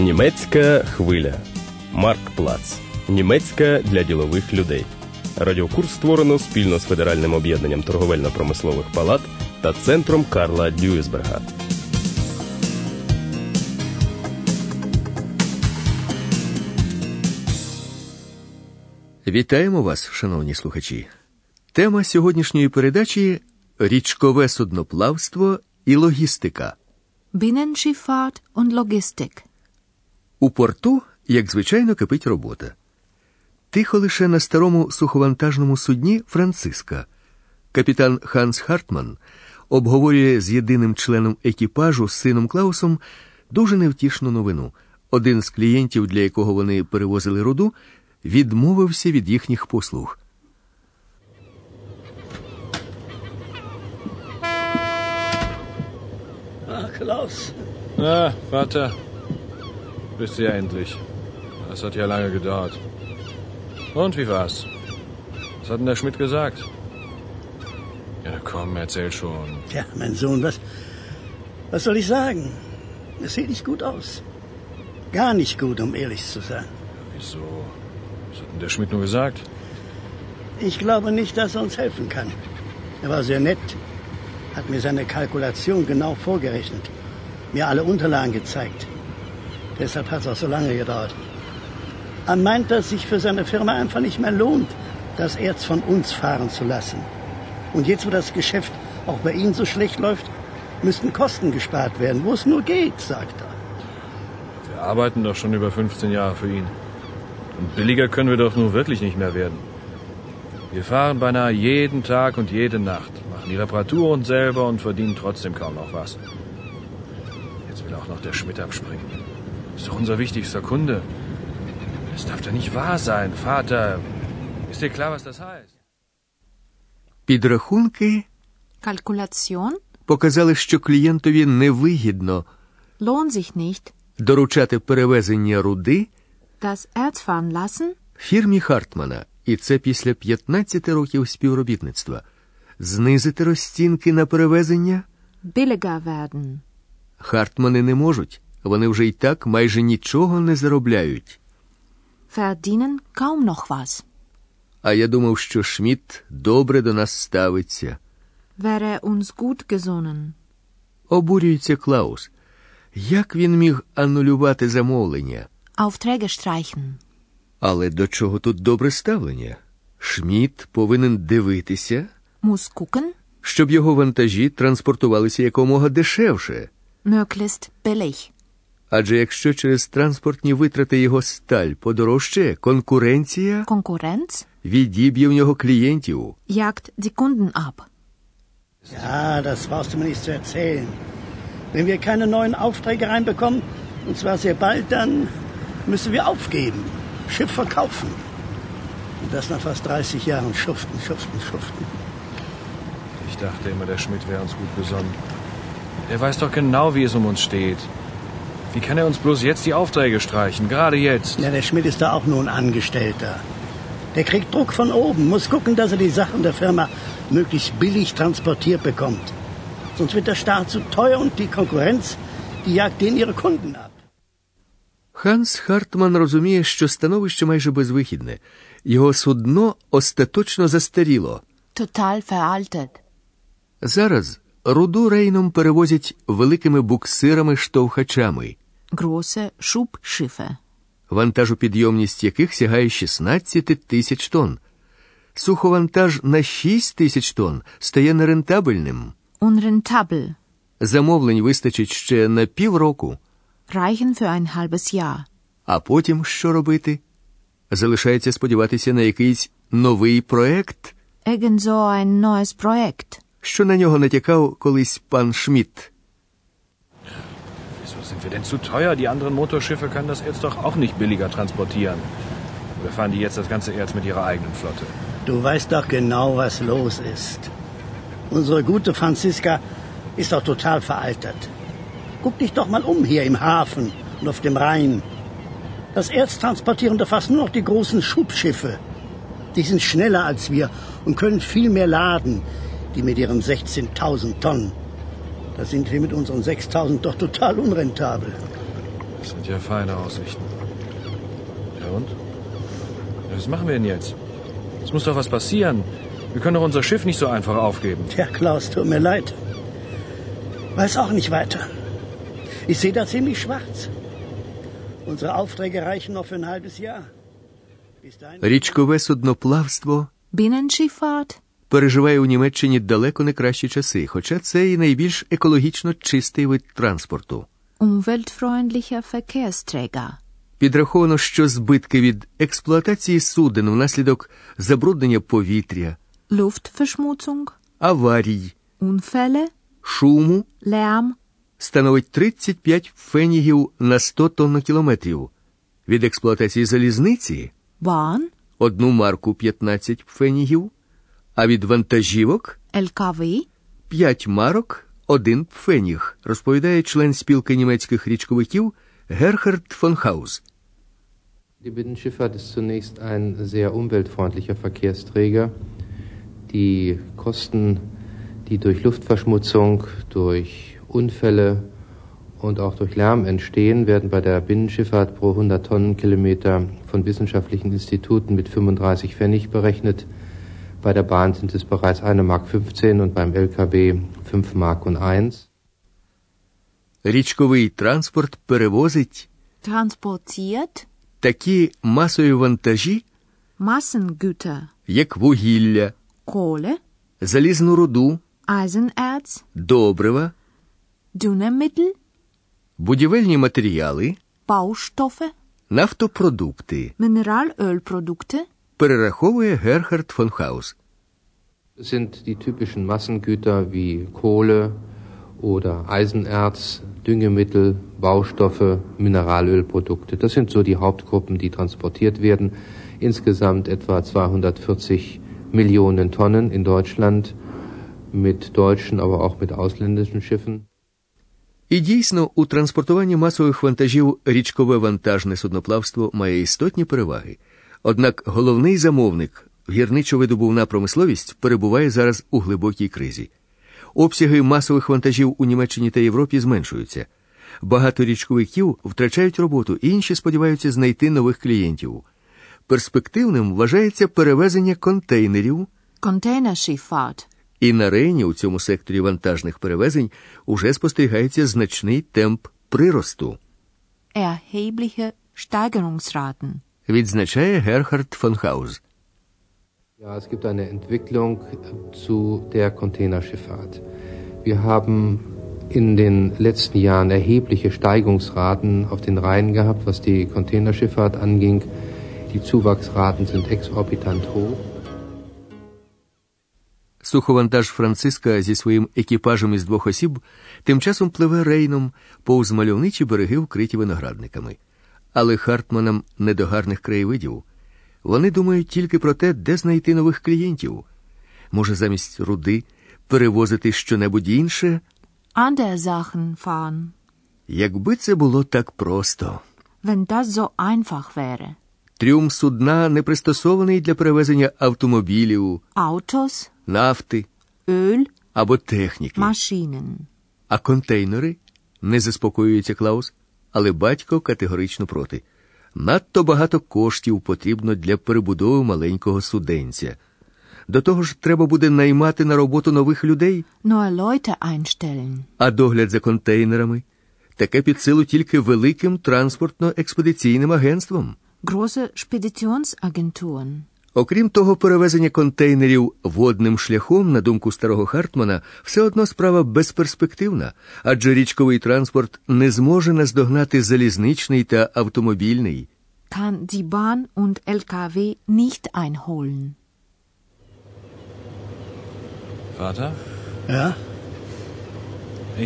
Німецька хвиля. Марк Плац. Німецька для ділових людей. Радіокурс створено спільно з Федеральним об'єднанням торговельно-промислових палат та центром Карла Дюйсберга. Вітаємо вас, шановні слухачі. Тема сьогоднішньої передачі річкове судноплавство і логістика. Binnenschifffahrt und Logistik. У порту, як звичайно, кипить робота. Тихо лише на старому суховантажному судні Франциска. Капітан Ханс Хартман обговорює з єдиним членом екіпажу з сином Клаусом дуже невтішну новину. Один з клієнтів, для якого вони перевозили руду, відмовився від їхніх послуг. Ah, Klaus. Na, Vater, bist du ja endlich. Das hat ja lange gedauert. Und wie war's? Was hat denn der Schmidt gesagt? Ja, komm, erzähl schon. Tja, mein Sohn, was, was soll ich sagen? Es sieht nicht gut aus. Gar nicht gut, um ehrlich zu sein. Wieso? Was hat denn der Schmidt nur gesagt? Ich glaube nicht, dass er uns helfen kann. Er war sehr nett, hat mir seine Kalkulation genau vorgerechnet, mir alle Unterlagen gezeigt. Deshalb hat es auch so lange gedauert. Er meint, dass sich für seine Firma einfach nicht mehr lohnt, das Erz von uns fahren zu lassen. Und jetzt, wo das Geschäft auch bei Ihnen so schlecht läuft, müssten Kosten gespart werden, wo es nur geht, sagt er. Wir arbeiten doch schon über 15 Jahre für ihn. Und billiger können wir doch nur wirklich nicht mehr werden. Wir fahren beinahe jeden Tag und jede Nacht, machen die Reparaturen selber und verdienen trotzdem kaum noch was. Jetzt will auch noch der Schmidt abspringen. Ist doch unser wichtigster Kunde. Das darf doch nicht wahr sein, Vater. Ist dir klar, was das heißt? Підрахунки Kalkulation показали, що клієнтові невигідно lohnt sich nicht. доручати перевезення руди Das Erz fahren lassen фірмі Хартмана, і це після 15 років співробітництва. Знизити розцінки на перевезення billiger werden. Хартмани не можуть. Вони вже й так майже нічого не заробляють. Verdienen kaum noch was. А я думав, що Шмідт добре до нас ставиться. Wäre uns gut gesonnen. Обурюється Клаус. Як він міг анулювати замовлення? Aufträge streichen. Але до чого тут добре ставлення? Шмідт повинен дивитися, Muss gucken. щоб його вантажі транспортувалися якомога дешевше. Möglichst billig. Адже якщо через транспортні витрати його сталь подорожчає, конкуренція Konkurrenz відіб'є в нього клієнтів. jagt die Kunden ab. Ja, das brauchst du mir nicht zu erzählen. Wenn wir keine neuen Aufträge reinbekommen, und zwar sehr bald, dann müssen wir aufgeben, Schiff verkaufen. Und das nach fast 30 Jahren schuften, schuften, schuften. Ich dachte immer, der Schmidt wäre uns gut besonnen. Er weiß doch genau, wie es um uns steht. Wie kann er uns bloß jetzt die Aufträge streichen? Gerade jetzt. Ja, der Schmidt ist da auch nur ein Angestellter. Der kriegt Druck von oben, muss gucken, dass er die Sachen der Firma möglichst billig transportiert bekommt. Sonst wird der Staat zu teuer und die Konkurrenz, die jagt denen ihre Kunden ab. Ханс Хартман розуміє, що становище майже безвихідне. Його судно остаточно застаріло. Total veraltet. Зараз руду рейном перевозять великими буксирами-штовхачами, Große Schubschiffe. вантажопідйомність яких сягає 16 тисяч тонн. Суховантаж на 6 тисяч тонн стає нерентабельним. Unrentabel. Замовлень вистачить ще на півроку. Reichen für ein halbes Jahr. А потім що робити? Залишається сподіватися на якийсь новий проект, Irgend so ein neues Projekt. що на нього натякав колись пан Шмідт. Sind wir denn zu teuer? Die anderen Motorschiffe können das Erz doch auch nicht billiger transportieren. Oder fahren die jetzt das ganze Erz mit ihrer eigenen Flotte? Du weißt doch genau, was los ist. Unsere gute Franziska ist doch total veraltet. Guck dich doch mal um hier im Hafen und auf dem Rhein. Das Erz transportieren da fast nur noch die großen Schubschiffe. Die sind schneller als wir und können viel mehr laden, die mit ihren 16.000 Tonnen. Da sind wir mit unseren 6.000 doch total unrentabel. Das sind ja feine Aussichten. Ja und? Ja, Was machen wir denn jetzt? Es muss doch was passieren. Wir können doch unser Schiff nicht so einfach aufgeben. Tja, Klaus, tut mir leid. Weiß auch nicht weiter. Ich sehe da ziemlich schwarz. Unsere Aufträge reichen noch für ein halbes Jahr. Bis dahin. Річкове судноплавство Binnenschifffahrt? переживає у Німеччині далеко не кращі часи, хоча це і найбільш екологічно чистий вид транспорту. Umweltfreundlicher Verkehrsträger. Підраховано, що збитки від експлуатації суден внаслідок забруднення повітря, Luftverschmutzung? аварій, Unfälle? шуму Lärm? становить 35 фенігів на 100 тоннокілометрів. Від експлуатації залізниці Bahn? одну марку 15 фенігів, а від вантажівок LKW? 5 марок, один пфеніг, розповідає член спілки німецьких річковиків Герхард фон Хаус. Die Binnenschifffahrt ist zunächst ein sehr umweltfreundlicher Verkehrsträger. Die Kosten, die durch Luftverschmutzung, durch Unfälle und auch durch Lärm entstehen, werden bei der Binnenschifffahrt pro 100 Tonnenkilometer von wissenschaftlichen Instituten mit 35 Pfennig berechnet. Bei der Bahn sind es bereits 1 Mark 15 und beim LKW 5 Mark und 1. Річковий транспорт перевозить Transportiert? такі масові вантажі, Massengüter? як вугілля, Kohle? залізну руду, Eisenerz? добрива, Düngemittel? будівельні матеріали, Baustoffe? нафтопродукти, Mineralölprodukte? Перераховує Герхард фон Хаус. Sind die typischen Massengüter wie Kohle oder Eisenerz, Düngemittel, Baustoffe, Mineralölprodukte. Das sind so die Hauptgruppen, die transportiert werden. Insgesamt etwa 240 Millionen Tonnen in Deutschland mit deutschen, aber auch mit ausländischen Schiffen. І дійсно, у транспортуванні масових вантажів річкове вантажне судноплавство має істотні переваги. Однак головний замовник, гірничо-видобувна промисловість, перебуває зараз у глибокій кризі. Обсяги масових вантажів у Німеччині та Європі зменшуються. Багато річковиків втрачають роботу, інші сподіваються знайти нових клієнтів. Перспективним вважається перевезення контейнерів, Containerschifffahrt? і на Рейні у цьому секторі вантажних перевезень уже спостерігається значний темп приросту, Erhebliche Steigerungsraten? Відзначає Герхард фон Хаус. Ja, es gibt eine Entwicklung zu der Containerschifffahrt. Wir haben in den letzten Jahren erhebliche Steigungsraten auf den Rhein gehabt, was die Containerschifffahrt anging. Die Zuwachsraten sind exorbitant hoch. Суховантаж Франциска зі своїм екіпажем із двох осіб тим часом пливе рейном повз мальовничі береги, вкриті виноградниками. Але Хартманам не до гарних краєвидів. Вони думають тільки про те, де знайти нових клієнтів. Може, замість руди перевозити щонебудь інше, Sachen fahren? якби це було так просто. Wenn das so einfach wäre. Трюм судна не пристосований для перевезення автомобілів, Autos? нафти Öl? або техніки. Maschinen? А контейнери? Не заспокоюється Клаус, але батько категорично проти. Надто багато коштів потрібно для перебудови маленького суденця. До того ж, треба буде наймати на роботу нових людей, Neue Leute einstellen? а догляд за контейнерами таке під силу тільки великим транспортно-експедиційним агентством. Große Speditionsagenturen? Окрім того, перевезення контейнерів водним шляхом, на думку старого Хартмана, все одно справа безперспективна, адже річковий транспорт не зможе наздогнати залізничний та автомобільний. Kann die Bahn und LKW nicht einholen? Vater, Ja?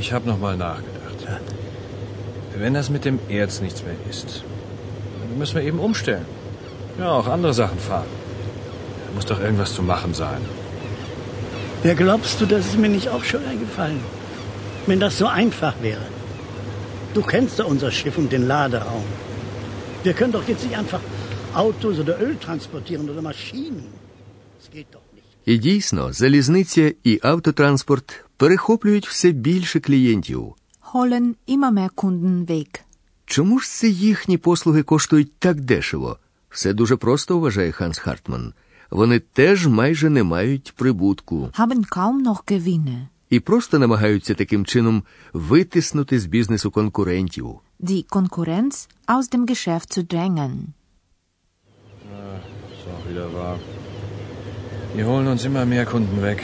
ich habe noch mal nachgedacht. Wenn das mit dem Erz nichts mehr ist, dann müssen wir eben umstellen. Ja, auch andere Sachen fahren. Muss doch irgendwas zu machen sein. Wer glaubst du, das ist mir nicht auch schon eingefallen? Wenn das so einfach wäre. Du kennst doch unser Schiff und den Laderaum. Wir können doch jetzt nicht einfach Autos oder Öl transportieren oder Maschinen. Das geht doch nicht. І дійсно, залізниця і автотранспорт перехоплюють все більше клієнтів. Holen immer mehr Kunden weg. Чому ж це їхні послуги коштують так дешево? Все дуже просто, вважає Ханс Хартман. Вони теж майже не мають прибутку Haben kaum noch Gewinne. і просто намагаються таким чином витиснути з бізнесу конкурентів. Die Konkurrenz aus dem Geschäft zu drängen. Ist auch wieder wahr. Die holen uns immer mehr Kunden weg.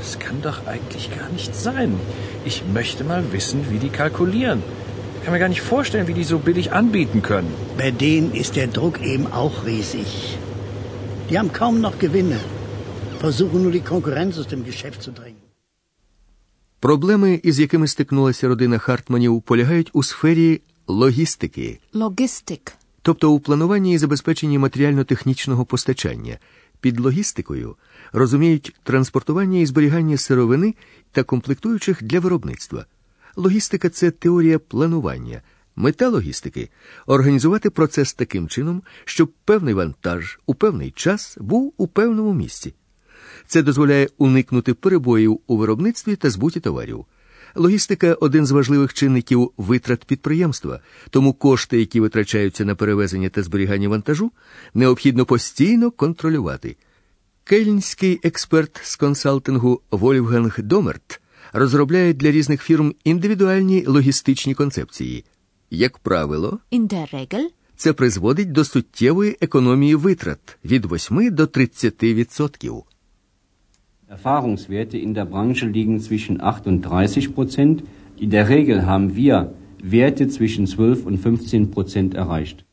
Das kann doch eigentlich gar nicht sein. Ich möchte mal wissen, wie die kalkulieren. Ich kann mir gar nicht vorstellen, wie die so billig anbieten können. Bei denen ist der Druck eben auch riesig. Die haben kaum noch Gewinne. Versuchen nur die Konkurrenz aus dem Geschäft zu drängen. Проблеми, із якими стикнулася родина Хартманів, полягають у сфері логістики, Logistik. тобто у плануванні і забезпеченні матеріально-технічного постачання. Під логістикою розуміють транспортування і зберігання сировини та комплектуючих для виробництва. Логістика це теорія планування. Мета логістики організувати процес таким чином, щоб певний вантаж у певний час був у певному місці. Це дозволяє уникнути перебоїв у виробництві та збуті товарів. Логістика один з важливих чинників витрат підприємства, тому кошти, які витрачаються на перевезення та зберігання вантажу, необхідно постійно контролювати. Кельнський експерт з консалтингу Вольфганг Домерт розробляє для різних фірм індивідуальні логістичні концепції. Як правило, In der Regel це призводить до суттєвої економії витрат від 8 до 30%. Erfahrungswerte in der Branche liegen zwischen 8 und 30 Prozent. In der Regel haben wir Werte zwischen 12 und 15 Prozent erreicht.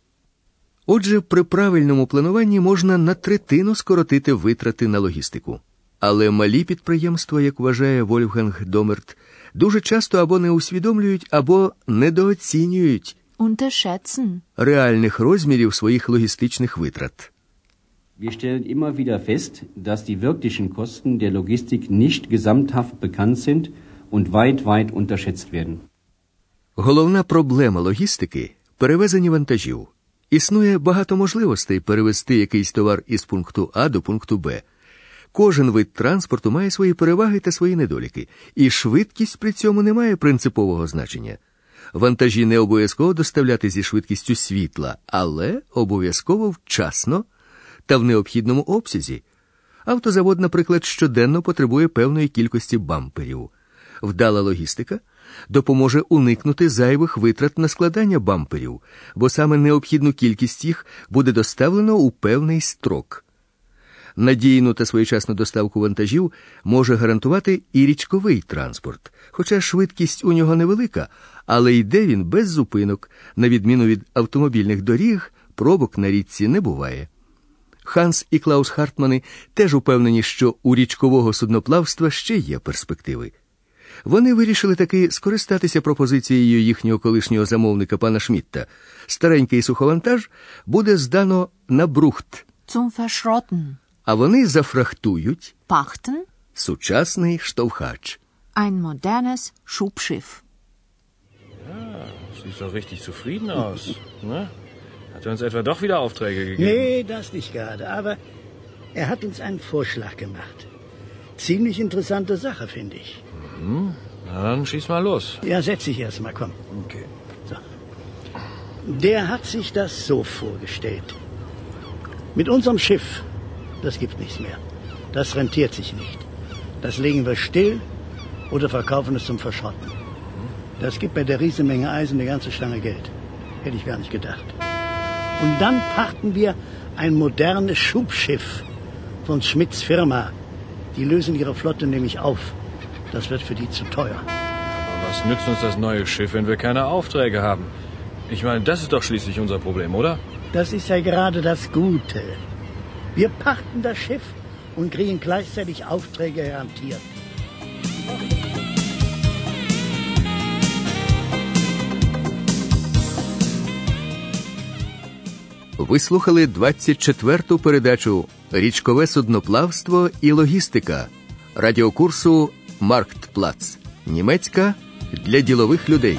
Отже, при правильному плануванні можна на третину скоротити витрати на логістику. Але малі підприємства, як вважає Вольфганг Домерт, дуже часто або не усвідомлюють, або недооцінюють unterschätzen. реальних розмірів своїх логістичних витрат. Wir stellen immer wieder fest, dass die wirklichen Kosten der Logistik nicht gesamthaft bekannt sind und weit, weit unterschätzt werden. Головна проблема логістики перевезення вантажів. Існує багато можливостей перевезти якийсь товар із пункту А до пункту Б. Кожен вид транспорту має свої переваги та свої недоліки, і швидкість при цьому не має принципового значення. Вантажі не обов'язково доставляти зі швидкістю світла, але обов'язково вчасно та в необхідному обсязі. Автозавод, наприклад, щоденно потребує певної кількості бамперів. Вдала логістика допоможе уникнути зайвих витрат на складання бамперів, бо саме необхідну кількість їх буде доставлено у певний строк. Надійну та своєчасну доставку вантажів може гарантувати і річковий транспорт, хоча швидкість у нього невелика, але йде він без зупинок, на відміну від автомобільних доріг, пробок на річці не буває. Ханс і Клаус Хартмани теж упевнені, що у річкового судноплавства ще є перспективи. Вони вирішили таки скористатися пропозицією їхнього колишнього замовника пана Шмітта. Старенький суховантаж буде здано на брухт. а вони зафрахтують Pachten. сучасний штовхач. Ein modernes Schubschiff. Sieht doch richtig zufrieden aus. Ne? Hat er uns etwa doch wieder Aufträge gegeben? Nee, das nicht gerade. Aber er hat uns einen Vorschlag gemacht. Ziemlich interessante Sache, finde ich. Na dann schieß mal los. Ja, setz dich erst mal, komm. Okay. So. Der hat sich das so vorgestellt. Mit unserem Schiff, das gibt nichts mehr. Das rentiert sich nicht. Das legen wir still oder verkaufen es zum Verschrotten. Das gibt bei der Riesenmenge Eisen eine ganze Stange Geld. Hätte ich gar nicht gedacht. Und dann pachten wir ein modernes Schubschiff von Schmidts Firma. Die lösen ihre Flotte nämlich auf. Das wird für die zu teuer. Aber was nützt uns das neue Schiff, wenn wir keine Aufträge haben? Ich meine, das ist doch schließlich unser Problem, oder? Das ist ja gerade das Gute. Wir pachten das Schiff und kriegen gleichzeitig Aufträge garantiert. Ви слухали 24-ту передачу Річкове судноплавство і логістика радіокурсу Марктплац. Німецька для ділових людей.